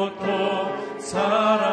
옷도 사랑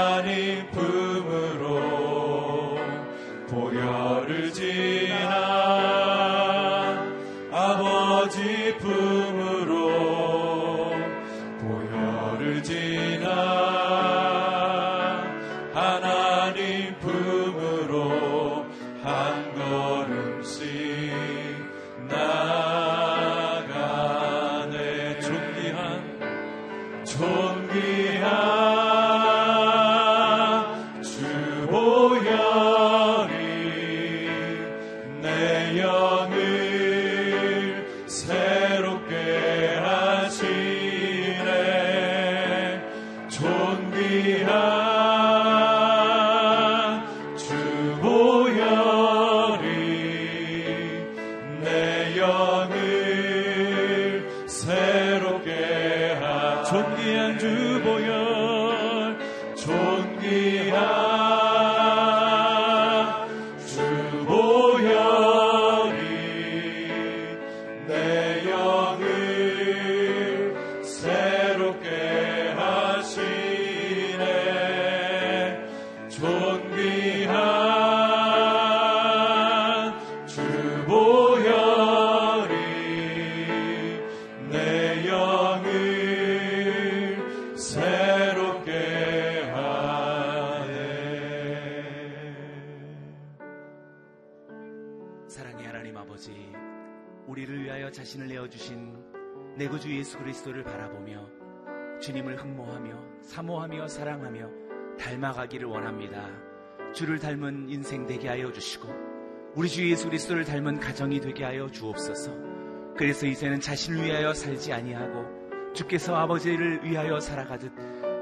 하나님 품으로 구주 예수 그리스도를 바라보며 주님을 흠모하며 사모하며 사랑하며 닮아가기를 원합니다. 주를 닮은 인생 되게 하여 주시고 우리 주 예수 그리스도를 닮은 가정이 되게 하여 주옵소서. 그래서 이제는 자신을 위하여 살지 아니하고 주께서 아버지를 위하여 살아가듯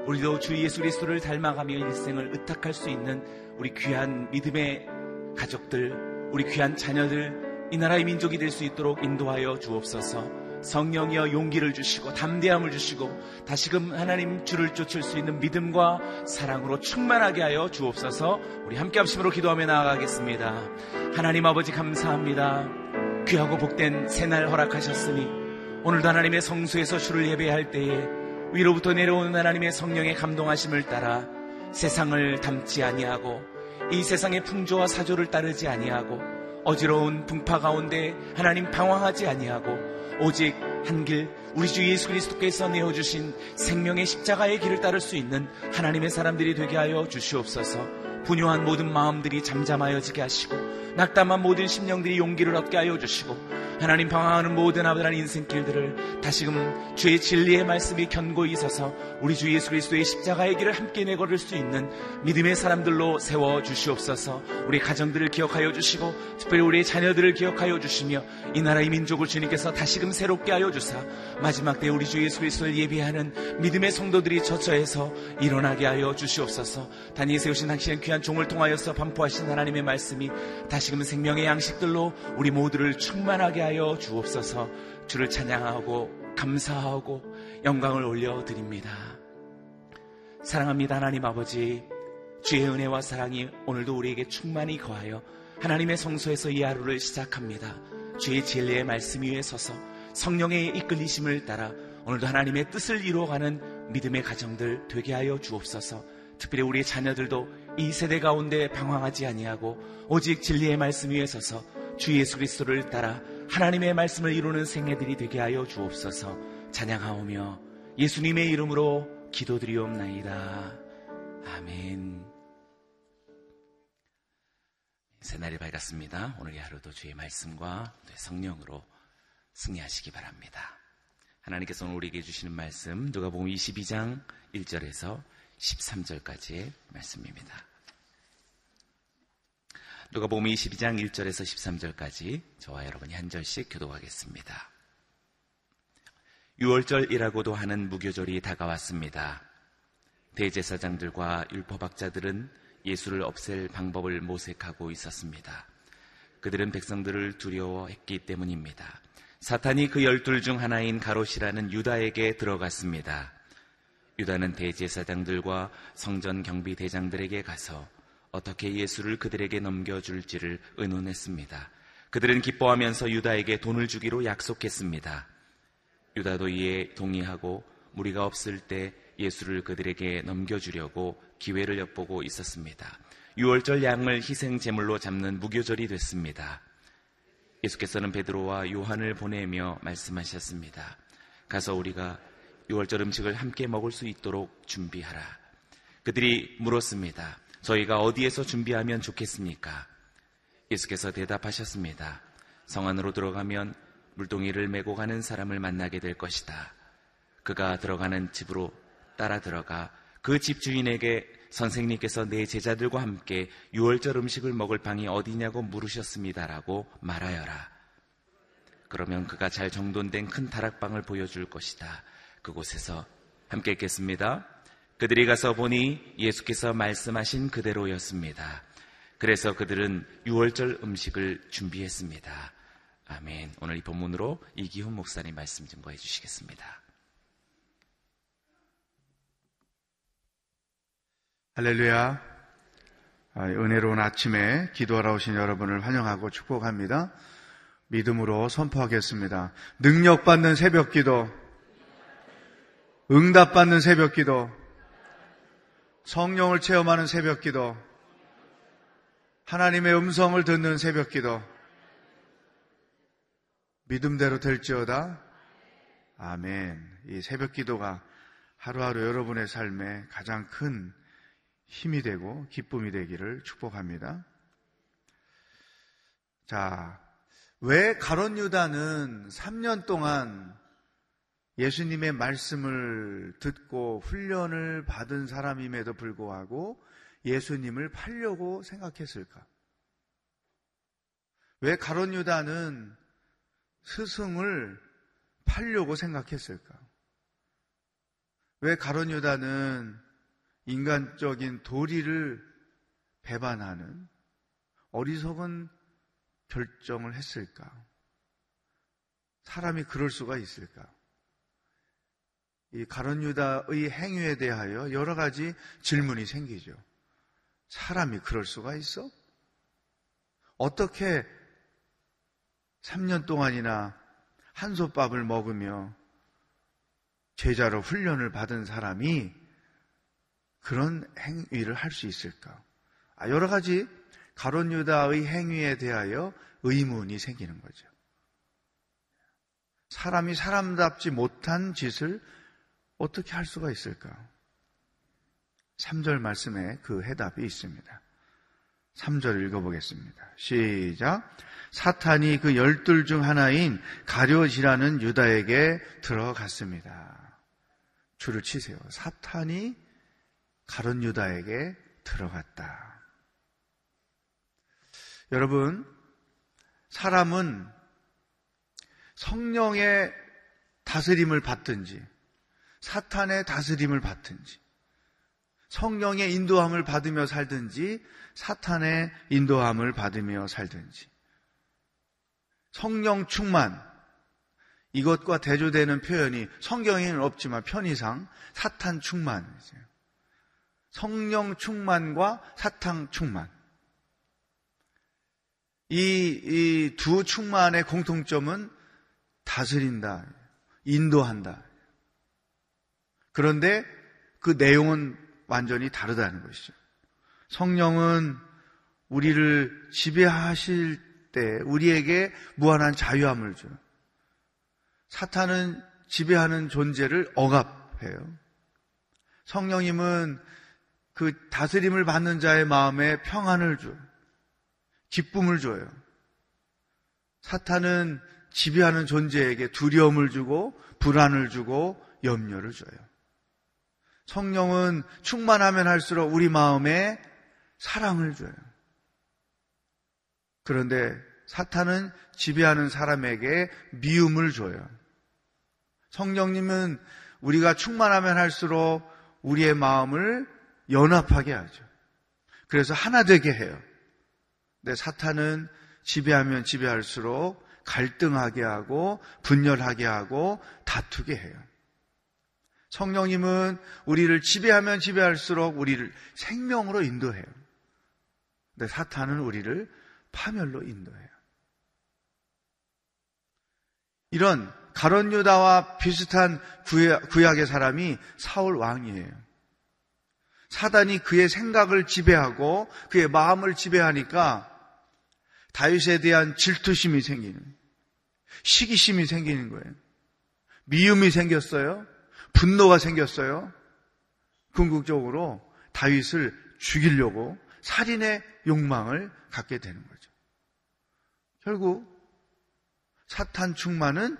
우리도 주 예수 그리스도를 닮아가며 일생을 의탁할 수 있는 우리 귀한 믿음의 가족들, 우리 귀한 자녀들, 이 나라의 민족이 될 수 있도록 인도하여 주옵소서. 성령이여 용기를 주시고 담대함을 주시고 다시금 하나님 주를 쫓을 수 있는 믿음과 사랑으로 충만하게 하여 주옵소서. 우리 함께 합심으로 기도하며 나아가겠습니다. 하나님 아버지 감사합니다. 귀하고 복된 새날 허락하셨으니 오늘도 하나님의 성수에서 주를 예배할 때에 위로부터 내려오는 하나님의 성령의 감동하심을 따라 세상을 닮지 아니하고 이 세상의 풍조와 사조를 따르지 아니하고 어지러운 분파 가운데 하나님 방황하지 아니하고 오직 한 길 우리 주 예수 그리스도께서 내어주신 생명의 십자가의 길을 따를 수 있는 하나님의 사람들이 되게 하여 주시옵소서. 분요한 모든 마음들이 잠잠하여지게 하시고 낙담한 모든 심령들이 용기를 얻게 하여 주시고 하나님 방황하는 모든 아버지한 인생길들을 다시금 주의 진리의 말씀이 견고히 있어서 우리 주 예수 그리스도의 십자가의 길을 함께 내걸을 수 있는 믿음의 사람들로 세워 주시옵소서. 우리 가정들을 기억하여 주시고 특별히 우리 자녀들을 기억하여 주시며 이 나라의 민족을 주님께서 다시금 새롭게 하여 주사 마지막 때 우리 주 예수 그리스도를 예비하는 믿음의 성도들이 저처해서 일어나게 하여 주시옵소서. 단위에 세우신 당신의 귀한 종을 통하여서 반포하신 하나님의 말씀이 다시금 생명의 양식들로 우리 모두를 충만하게 하여 주옵소서 주를 찬양하고 감사하고 영광을 올려드립니다. 사랑합니다 하나님 아버지 주의 은혜와 사랑이 오늘도 우리에게 충만히 거하여 하나님의 성소에서 이 하루를 시작합니다. 주의 진리의 말씀 위에 서서 성령의 이끌리심을 따라 오늘도 하나님의 뜻을 이루어가는 믿음의 가정들 되게 하여 주옵소서. 특별히 우리 자녀들도 이 세대 가운데 방황하지 아니하고 오직 진리의 말씀 위에 서서 주 예수 그리스도를 따라 하나님의 말씀을 이루는 생애들이 되게 하여 주옵소서. 찬양하오며 예수님의 이름으로 기도드리옵나이다. 아멘. 새날이 밝았습니다. 오늘의 하루도 주의 말씀과 성령으로 승리하시기 바랍니다. 하나님께서 오늘 우리에게 주시는 말씀 누가복음 22장 1절에서 13절까지의 말씀입니다. 누가복음 22장 1절에서 13절까지 저와 여러분이 한 절씩 교도하겠습니다. 6월절이라고도 하는 무교절이 다가왔습니다. 대제사장들과 율법학자들은 예수를 없앨 방법을 모색하고 있었습니다. 그들은 백성들을 두려워했기 때문입니다. 사탄이 그 열둘 중 하나인 가롯이라는 유다에게 들어갔습니다. 유다는 대제사장들과 성전 경비 대장들에게 가서 어떻게 예수를 그들에게 넘겨줄지를 의논했습니다. 그들은 기뻐하면서 유다에게 돈을 주기로 약속했습니다. 유다도 이에 동의하고 무리가 없을 때 예수를 그들에게 넘겨주려고 기회를 엿보고 있었습니다. 6월절 양을 희생 제물로 잡는 무교절이 됐습니다. 예수께서는 베드로와 요한을 보내며 말씀하셨습니다. 가서 우리가 6월절 음식을 함께 먹을 수 있도록 준비하라. 그들이 물었습니다. 저희가 어디에서 준비하면 좋겠습니까? 예수께서 대답하셨습니다. 성 안으로 들어가면 물동이를 메고 가는 사람을 만나게 될 것이다. 그가 들어가는 집으로 따라 들어가 그 집 주인에게 선생님께서 내 제자들과 함께 6월절 음식을 먹을 방이 어디냐고 물으셨습니다라고 말하여라. 그러면 그가 잘 정돈된 큰 다락방을 보여줄 것이다. 그곳에서 함께 있겠습니다. 그들이 가서 보니 예수께서 말씀하신 그대로였습니다. 그래서 그들은 6월절 음식을 준비했습니다. 아멘. 오늘 이 본문으로 이기훈 목사님 말씀 증거해 주시겠습니다. 할렐루야. 아, 은혜로운 아침에 기도하러 오신 여러분을 환영하고 축복합니다. 믿음으로 선포하겠습니다. 능력받는 새벽 기도, 응답받는 새벽 기도, 성령을 체험하는 새벽 기도, 하나님의 음성을 듣는 새벽 기도, 믿음대로 될지어다. 아멘. 이 새벽 기도가 하루하루 여러분의 삶에 가장 큰 힘이 되고 기쁨이 되기를 축복합니다. 자, 왜 가론 유다는 3년 동안 예수님의 말씀을 듣고 훈련을 받은 사람임에도 불구하고 예수님을 팔려고 생각했을까? 왜 가론 유다는 스승을 팔려고 생각했을까? 왜 가론 유다는 인간적인 도리를 배반하는 어리석은 결정을 했을까? 사람이 그럴 수가 있을까? 이 가론 유다의 행위에 대하여 여러 가지 질문이 생기죠. 사람이 그럴 수가 있어? 어떻게 3년 동안이나 한솥밥을 먹으며 제자로 훈련을 받은 사람이 그런 행위를 할 수 있을까? 아, 여러 가지 가론 유다의 행위에 대하여 의문이 생기는 거죠. 사람이 사람답지 못한 짓을 어떻게 할 수가 있을까? 3절 말씀에 그 해답이 있습니다. 3절 읽어보겠습니다. 시작. 사탄이 그 열둘 중 하나인 가룟이라는 유다에게 들어갔습니다. 줄을 치세요. 사탄이 가론 유다에게 들어갔다. 여러분, 사람은 성령의 다스림을 받든지 사탄의 다스림을 받든지 성령의 인도함을 받으며 살든지 사탄의 인도함을 받으며 살든지 성령 충만 이것과 대조되는 표현이 성경에는 없지만 편의상 사탄 충만이죠. 성령 충만과 사탄 충만. 이 두 충만의 공통점은 다스린다, 인도한다. 그런데 그 내용은 완전히 다르다는 것이죠. 성령은 우리를 지배하실 때 우리에게 무한한 자유함을 줘요. 사탄은 지배하는 존재를 억압해요. 성령님은 그 다스림을 받는 자의 마음에 평안을 줘요. 기쁨을 줘요. 사탄은 지배하는 존재에게 두려움을 주고 불안을 주고 염려를 줘요. 성령은 충만하면 할수록 우리 마음에 사랑을 줘요. 그런데 사탄은 지배하는 사람에게 미움을 줘요. 성령님은 우리가 충만하면 할수록 우리의 마음을 연합하게 하죠. 그래서 하나 되게 해요. 근데 사탄은 지배하면 지배할수록 갈등하게 하고 분열하게 하고 다투게 해요. 성령님은 우리를 지배하면 지배할수록 우리를 생명으로 인도해요. 근데 사탄은 우리를 파멸로 인도해요. 이런 가론 유다와 비슷한 구약의 사람이 사울 왕이에요. 사단이 그의 생각을 지배하고 그의 마음을 지배하니까 다윗에 대한 질투심이 생기는 시기심이 생기는 거예요. 미움이 생겼어요. 분노가 생겼어요. 궁극적으로 다윗을 죽이려고 살인의 욕망을 갖게 되는 거죠. 결국 사탄 충만은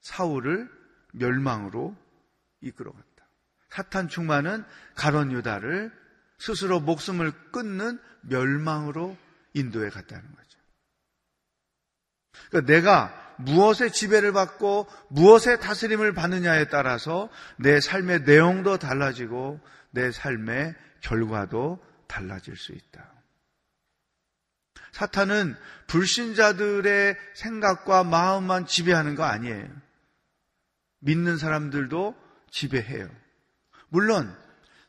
사울을 멸망으로 이끌어갔다. 사탄 충만은 가론 유다를 스스로 목숨을 끊는 멸망으로 인도해 갔다는 거죠. 그러니까 내가 무엇의 지배를 받고 무엇의 다스림을 받느냐에 따라서 내 삶의 내용도 달라지고 내 삶의 결과도 달라질 수 있다. 사탄은 불신자들의 생각과 마음만 지배하는 거 아니에요. 믿는 사람들도 지배해요. 물론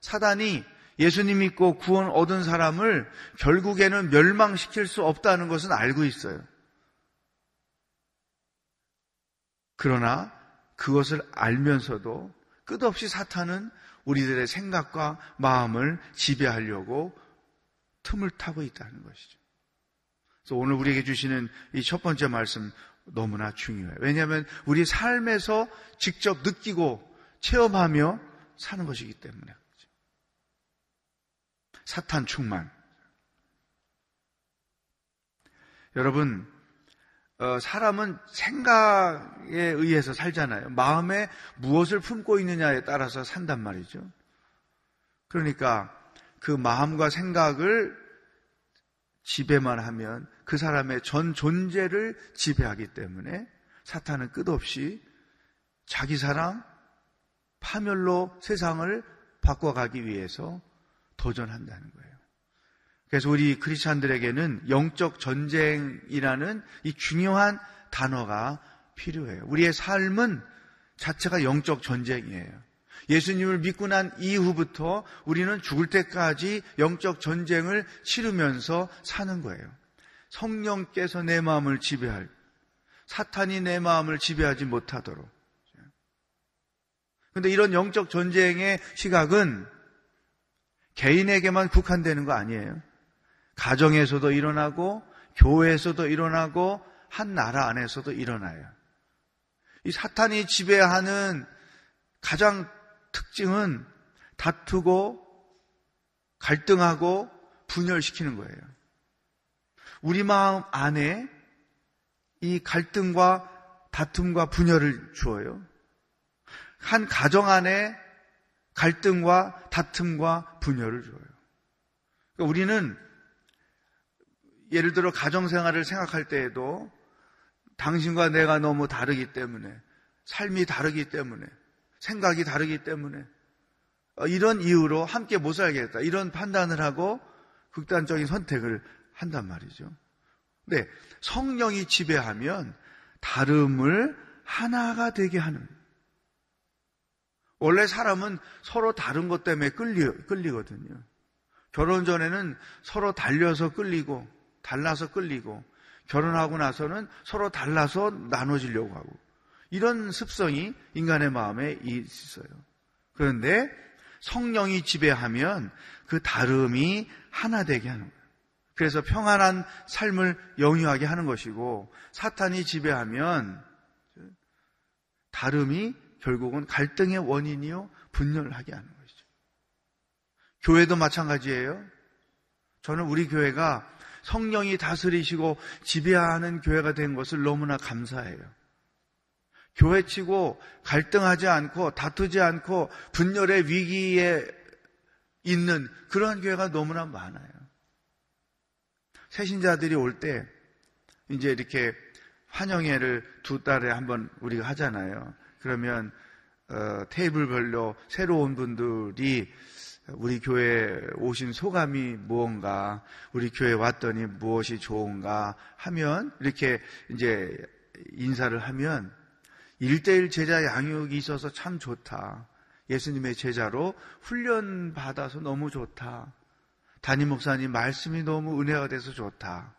사단이 예수님 믿고 구원 얻은 사람을 결국에는 멸망시킬 수 없다는 것은 알고 있어요. 그러나 그것을 알면서도 끝없이 사탄은 우리들의 생각과 마음을 지배하려고 틈을 타고 있다는 것이죠. 그래서 오늘 우리에게 주시는 이 첫 번째 말씀 너무나 중요해요. 왜냐하면 우리 삶에서 직접 느끼고 체험하며 사는 것이기 때문에. 사탄 충만. 여러분, 어, 사람은 생각에 의해서 살잖아요. 마음에 무엇을 품고 있느냐에 따라서 산단 말이죠. 그러니까 그 마음과 생각을 지배만 하면 그 사람의 전 존재를 지배하기 때문에 사탄은 끝없이 자기 사랑, 파멸로 세상을 바꿔가기 위해서 도전한다는 거예요. 그래서 우리 크리스찬들에게는 영적 전쟁이라는 이 중요한 단어가 필요해요. 우리의 삶은 자체가 영적 전쟁이에요. 예수님을 믿고 난 이후부터 우리는 죽을 때까지 영적 전쟁을 치르면서 사는 거예요. 성령께서 내 마음을 지배할, 사탄이 내 마음을 지배하지 못하도록. 근데 이런 영적 전쟁의 시각은 개인에게만 국한되는 거 아니에요. 가정에서도 일어나고 교회에서도 일어나고 한 나라 안에서도 일어나요. 이 사탄이 지배하는 가장 특징은 다투고 갈등하고 분열시키는 거예요. 우리 마음 안에 이 갈등과 다툼과 분열을 주어요. 한 가정 안에 갈등과 다툼과 분열을 줘요. 그러니까 우리는 예를 들어 가정생활을 생각할 때에도 당신과 내가 너무 다르기 때문에 삶이 다르기 때문에 생각이 다르기 때문에 어, 이런 이유로 함께 못 살겠다 이런 판단을 하고 극단적인 선택을 한단 말이죠. 네, 성령이 지배하면 다름을 하나가 되게 하는 원래 사람은 서로 다른 것 때문에 끌리, 끌리거든요. 결혼 전에는 서로 달려서 끌리고, 달라서 끌리고, 결혼하고 나서는 서로 달라서 나눠지려고 하고, 이런 습성이 인간의 마음에 있어요. 그런데 성령이 지배하면 그 다름이 하나 되게 하는 거예요. 그래서 평안한 삶을 영위하게 하는 것이고, 사탄이 지배하면 다름이 결국은 갈등의 원인이요, 분열하게 하는 것이죠. 교회도 마찬가지예요. 저는 우리 교회가 성령이 다스리시고 지배하는 교회가 된 것을 너무나 감사해요. 교회치고 갈등하지 않고 다투지 않고 분열의 위기에 있는 그러한 교회가 너무나 많아요. 새신자들이 올 때 이제 이렇게 환영회를 두 달에 한 번 우리가 하잖아요. 그러면 어, 테이블별로 새로 운 분들이 우리 교회 오신 소감이 무언가, 우리 교회 왔더니 무엇이 좋은가 하면 이렇게 이제 인사를 하면 일대일 제자 양육이 있어서 참 좋다. 예수님의 제자로 훈련 받아서 너무 좋다. 담임 목사님 말씀이 너무 은혜가 돼서 좋다.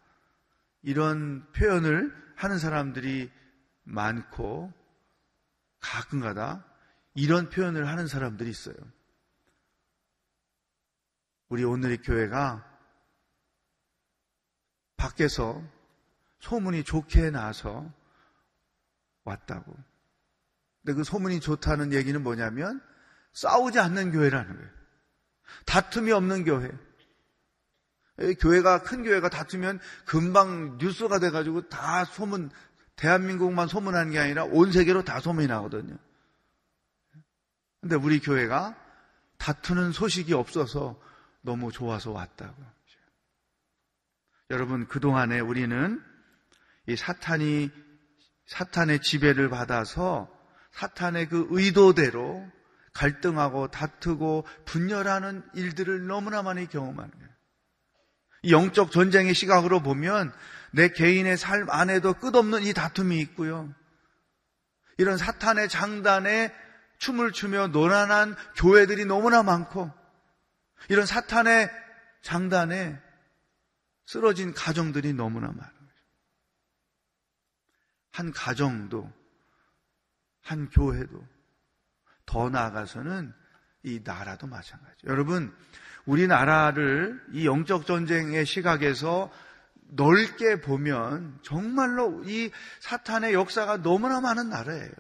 이런 표현을 하는 사람들이 많고 가끔가다 이런 표현을 하는 사람들이 있어요. 우리 오늘의 교회가 밖에서 소문이 좋게 나서 왔다고. 근데 그 소문이 좋다는 얘기는 뭐냐면 싸우지 않는 교회라는 거예요. 다툼이 없는 교회. 교회가 큰 교회가 다투면 금방 뉴스가 돼가지고 다 소문 대한민국만 소문하는 게 아니라 온 세계로 다 소문이 나거든요. 근데 우리 교회가 다투는 소식이 없어서 너무 좋아서 왔다고. 여러분, 그동안에 우리는 이 사탄이, 사탄의 지배를 받아서 사탄의 그 의도대로 갈등하고 다투고 분열하는 일들을 너무나 많이 경험하는 거예요. 영적 전쟁의 시각으로 보면 내 개인의 삶 안에도 끝없는 이 다툼이 있고요. 이런 사탄의 장단에 춤을 추며 노란한 교회들이 너무나 많고, 이런 사탄의 장단에 쓰러진 가정들이 너무나 많아요. 한 가정도, 한 교회도, 더 나아가서는 이 나라도 마찬가지. 여러분, 우리나라를 이 영적 전쟁의 시각에서 넓게 보면 정말로 이 사탄의 역사가 너무나 많은 나라예요.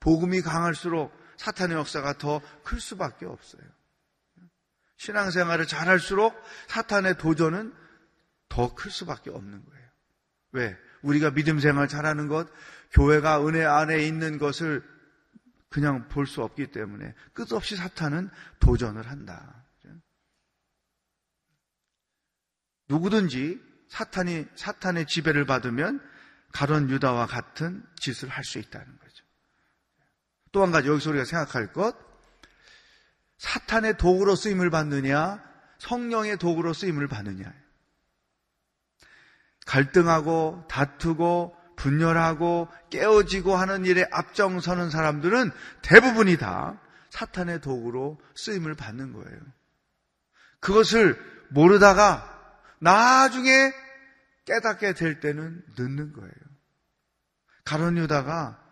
복음이 강할수록 사탄의 역사가 더 클 수밖에 없어요. 신앙생활을 잘할수록 사탄의 도전은 더 클 수밖에 없는 거예요. 왜? 우리가 믿음 생활 잘하는 것, 교회가 은혜 안에 있는 것을 그냥 볼 수 없기 때문에 끝없이 사탄은 도전을 한다. 누구든지 사탄이 사탄의 지배를 받으면 가론 유다와 같은 짓을 할 수 있다는 거죠. 또 한 가지 여기서 우리가 생각할 것 사탄의 도구로 쓰임을 받느냐 성령의 도구로 쓰임을 받느냐 갈등하고 다투고 분열하고 깨어지고 하는 일에 앞장서는 사람들은 대부분이 다 사탄의 도구로 쓰임을 받는 거예요. 그것을 모르다가 나중에 깨닫게 될 때는 늦는 거예요. 가론 유다가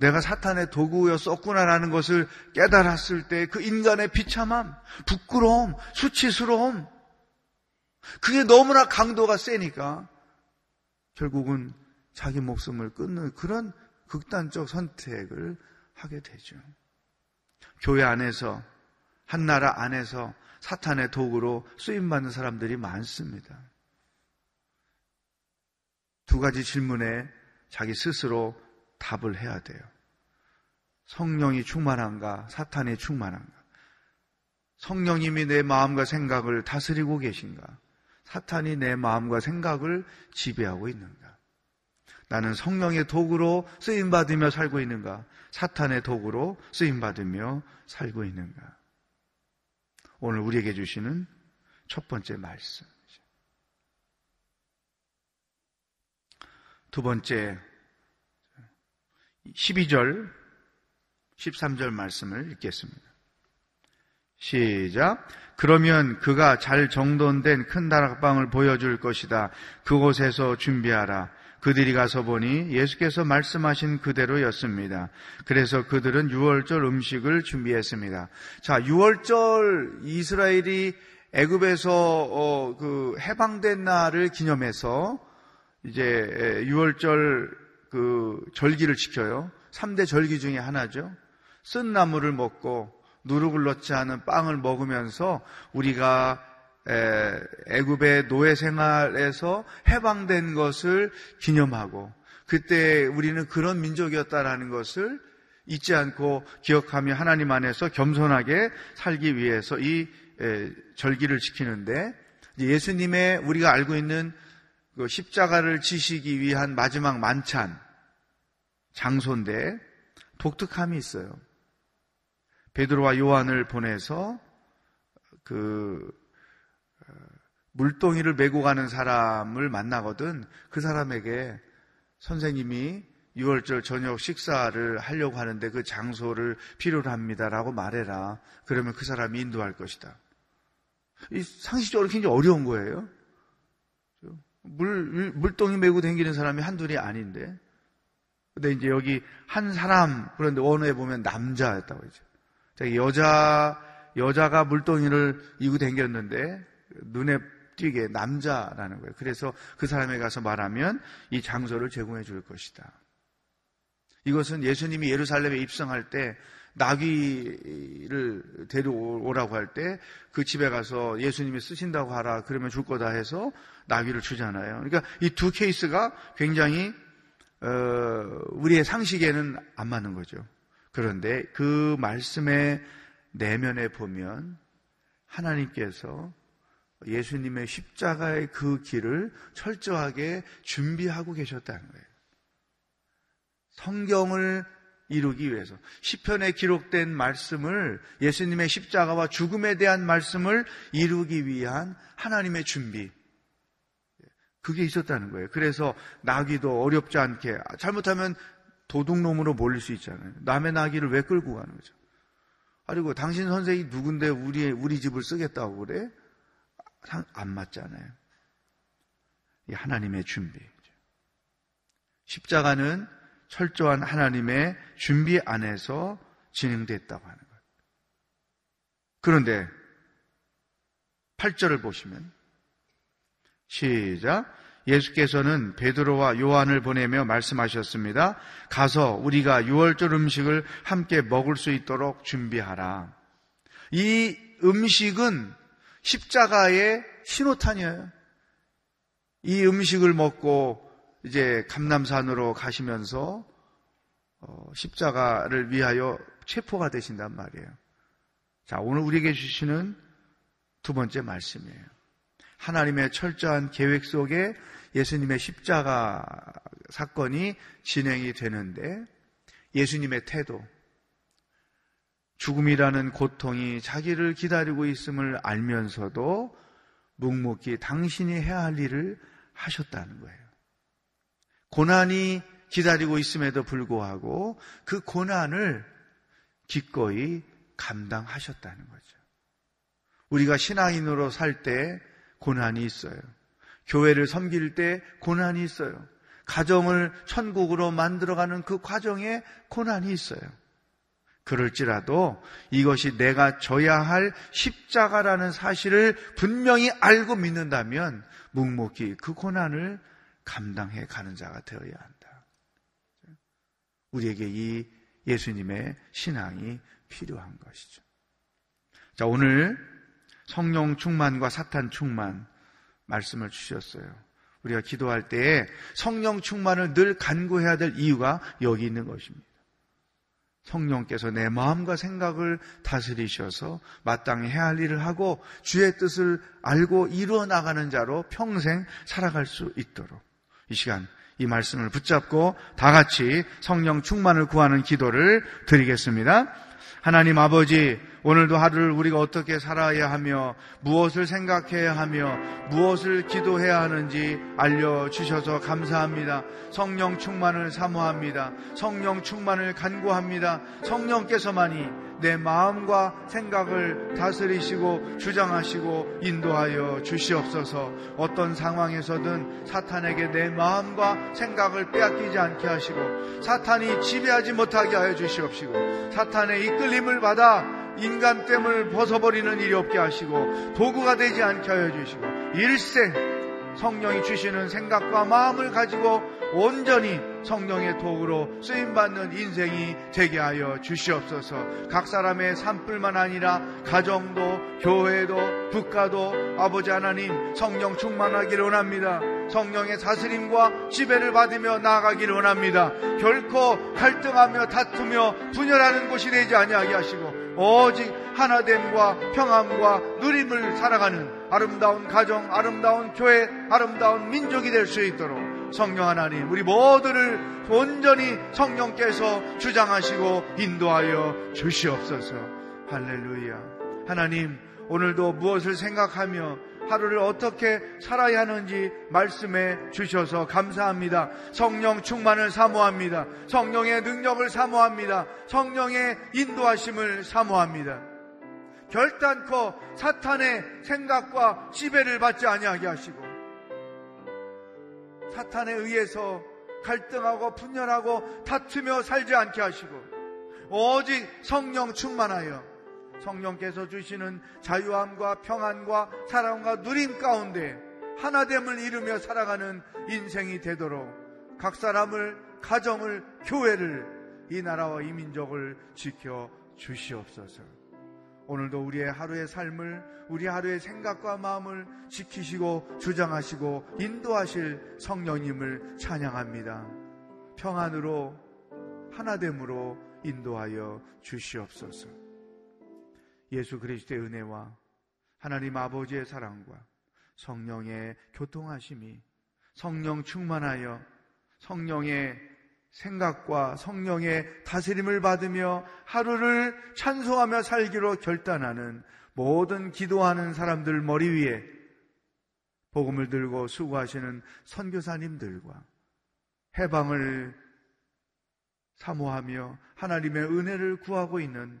내가 사탄의 도구였었구나라는 것을 깨달았을 때 그 인간의 비참함, 부끄러움, 수치스러움, 그게 너무나 강도가 세니까 결국은 자기 목숨을 끊는 그런 극단적 선택을 하게 되죠. 교회 안에서, 한 나라 안에서 사탄의 도구로 쓰임받는 사람들이 많습니다. 두 가지 질문에 자기 스스로 답을 해야 돼요. 성령이 충만한가, 사탄이 충만한가? 성령님이 내 마음과 생각을 다스리고 계신가? 사탄이 내 마음과 생각을 지배하고 있는가? 나는 성령의 도구로 쓰임받으며 살고 있는가? 사탄의 도구로 쓰임받으며 살고 있는가? 오늘 우리에게 주시는 첫 번째 말씀. 두 번째, 12절, 13절 말씀을 읽겠습니다. 시작. 그러면 그가 잘 정돈된 큰 다락방을 보여줄 것이다. 그곳에서 준비하라. 그들이 가서 보니 예수께서 말씀하신 그대로였습니다. 그래서 그들은 6월절 음식을 준비했습니다. 자, 6월절 이스라엘이 애굽에서 어, 그 해방된 날을 기념해서 이제 6월절 그 절기를 지켜요. 3대 절기 중에 하나죠. 쓴 나무를 먹고 누룩을 넣지 않은 빵을 먹으면서 우리가 애굽의 노예 생활에서 해방된 것을 기념하고 그때 우리는 그런 민족이었다라는 것을 잊지 않고 기억하며 하나님 안에서 겸손하게 살기 위해서 이 절기를 지키는데 예수님의 우리가 알고 있는 그 십자가를 지시기 위한 마지막 만찬 장소인데 독특함이 있어요. 베드로와 요한을 보내서 그 어, 물동이를 메고 가는 사람을 만나거든 그 사람에게 선생님이 6월절 저녁 식사를 하려고 하는데 그 장소를 필요로 합니다라고 말해라. 그러면 그 사람이 인도할 것이다. 이 상식적으로 굉장히 어려운 거예요. 물, 물동이 메고 다니는 사람이 한둘이 아닌데. 근데 이제 여기 한 사람, 그런데 원어에 보면 남자였다고 했죠. 여자, 여자가 물동이를 이고 댕겼는데 눈에 띄게 남자라는 거예요. 그래서 그 사람에 가서 말하면 이 장소를 제공해 줄 것이다. 이것은 예수님이 예루살렘에 입성할 때 나귀를 데려오라고 할 때 그 집에 가서 예수님이 쓰신다고 하라 그러면 줄 거다 해서 나귀를 주잖아요. 그러니까 이 두 케이스가 굉장히 어, 우리의 상식에는 안 맞는 거죠. 그런데 그 말씀의 내면에 보면 하나님께서 예수님의 십자가의 그 길을 철저하게 준비하고 계셨다는 거예요. 성경을 이루기 위해서 시편에 기록된 말씀을 예수님의 십자가와 죽음에 대한 말씀을 이루기 위한 하나님의 준비 그게 있었다는 거예요. 그래서 나기도 어렵지 않게 잘못하면 도둑놈으로 몰릴 수 있잖아요. 남의 나귀를 왜 끌고 가는 거죠? 그리고 당신 선생이 누군데 우리 우리 집을 쓰겠다고 그래? 안 맞잖아요. 이 하나님의 준비. 십자가는 철저한 하나님의 준비 안에서 진행됐다고 하는 거예요. 그런데 8절을 보시면 시작 예수께서는 베드로와 요한을 보내며 말씀하셨습니다. 가서 우리가 6월절 음식을 함께 먹을 수 있도록 준비하라. 이 음식은 십자가의 신호탄이에요. 이 음식을 먹고 이제 감남산으로 가시면서 어, 십자가를 위하여 체포가 되신단 말이에요. 자, 오늘 우리에게 주시는 두 번째 말씀이에요. 하나님의 철저한 계획 속에 예수님의 십자가 사건이 진행이 되는데 예수님의 태도, 죽음이라는 고통이 자기를 기다리고 있음을 알면서도 묵묵히 당신이 해야 할 일을 하셨다는 거예요. 고난이 기다리고 있음에도 불구하고 그 고난을 기꺼이 감당하셨다는 거죠. 우리가 신앙인으로 살 때 고난이 있어요. 교회를 섬길 때 고난이 있어요. 가정을 천국으로 만들어가는 그 과정에 고난이 있어요. 그럴지라도 이것이 내가 져야 할 십자가라는 사실을 분명히 알고 믿는다면 묵묵히 그 고난을 감당해 가는 자가 되어야 한다. 우리에게 이 예수님의 신앙이 필요한 것이죠. 자, 오늘 성령 충만과 사탄 충만 말씀을 주셨어요. 우리가 기도할 때에 성령 충만을 늘 간구해야 될 이유가 여기 있는 것입니다. 성령께서 내 마음과 생각을 다스리셔서 마땅히 해야 할 일을 하고 주의 뜻을 알고 이루어 나가는 자로 평생 살아갈 수 있도록 이 시간 이 말씀을 붙잡고 다 같이 성령 충만을 구하는 기도를 드리겠습니다. 하나님 아버지, 오늘도 하루를 우리가 어떻게 살아야 하며 무엇을 생각해야 하며 무엇을 기도해야 하는지 알려주셔서 감사합니다. 성령 충만을 사모합니다. 성령 충만을 간구합니다. 성령께서만이 내 마음과 생각을 다스리시고 주장하시고 인도하여 주시옵소서 어떤 상황에서든 사탄에게 내 마음과 생각을 빼앗기지 않게 하시고 사탄이 지배하지 못하게 하여 주시옵시고 사탄의 이끌림을 받아 인간됨을 벗어버리는 일이 없게 하시고 도구가 되지 않게 하여 주시고 일생 성령이 주시는 생각과 마음을 가지고 온전히 성령의 도구로 쓰임받는 인생이 되게 하여 주시옵소서. 각 사람의 산불만 아니라 가정도 교회도 국가도 아버지 하나님 성령 충만하기를 원합니다. 성령의 다스림과 지배를 받으며 나아가기를 원합니다. 결코 갈등하며 다투며 분열하는 곳이 되지 아니하게 하시고 오직 하나됨과 평안과 누림을 살아가는 아름다운 가정, 아름다운 교회, 아름다운 민족이 될 수 있도록 성령 하나님, 우리 모두를 온전히 성령께서 주장하시고 인도하여 주시옵소서. 할렐루야. 하나님, 오늘도 무엇을 생각하며 하루를 어떻게 살아야 하는지 말씀해 주셔서 감사합니다. 성령 충만을 사모합니다. 성령의 능력을 사모합니다. 성령의 인도하심을 사모합니다. 결단코 사탄의 생각과 지배를 받지 아니하게 하시고 사탄에 의해서 갈등하고 분열하고 다투며 살지 않게 하시고 오직 성령 충만하여 성령께서 주시는 자유함과 평안과 사랑과 누림 가운데 하나됨을 이루며 살아가는 인생이 되도록 각 사람을 가정을 교회를 이 나라와 이 민족을 지켜 주시옵소서. 오늘도 우리의 하루의 삶을 우리 하루의 생각과 마음을 지키시고 주장하시고 인도하실 성령님을 찬양합니다. 평안으로 하나됨으로 인도하여 주시옵소서. 예수 그리스도의 은혜와 하나님 아버지의 사랑과 성령의 교통하심이 성령 충만하여 성령의 생각과 성령의 다스림을 받으며 하루를 찬송하며 살기로 결단하는 모든 기도하는 사람들 머리 위에 복음을 들고 수고하시는 선교사님들과 해방을 사모하며 하나님의 은혜를 구하고 있는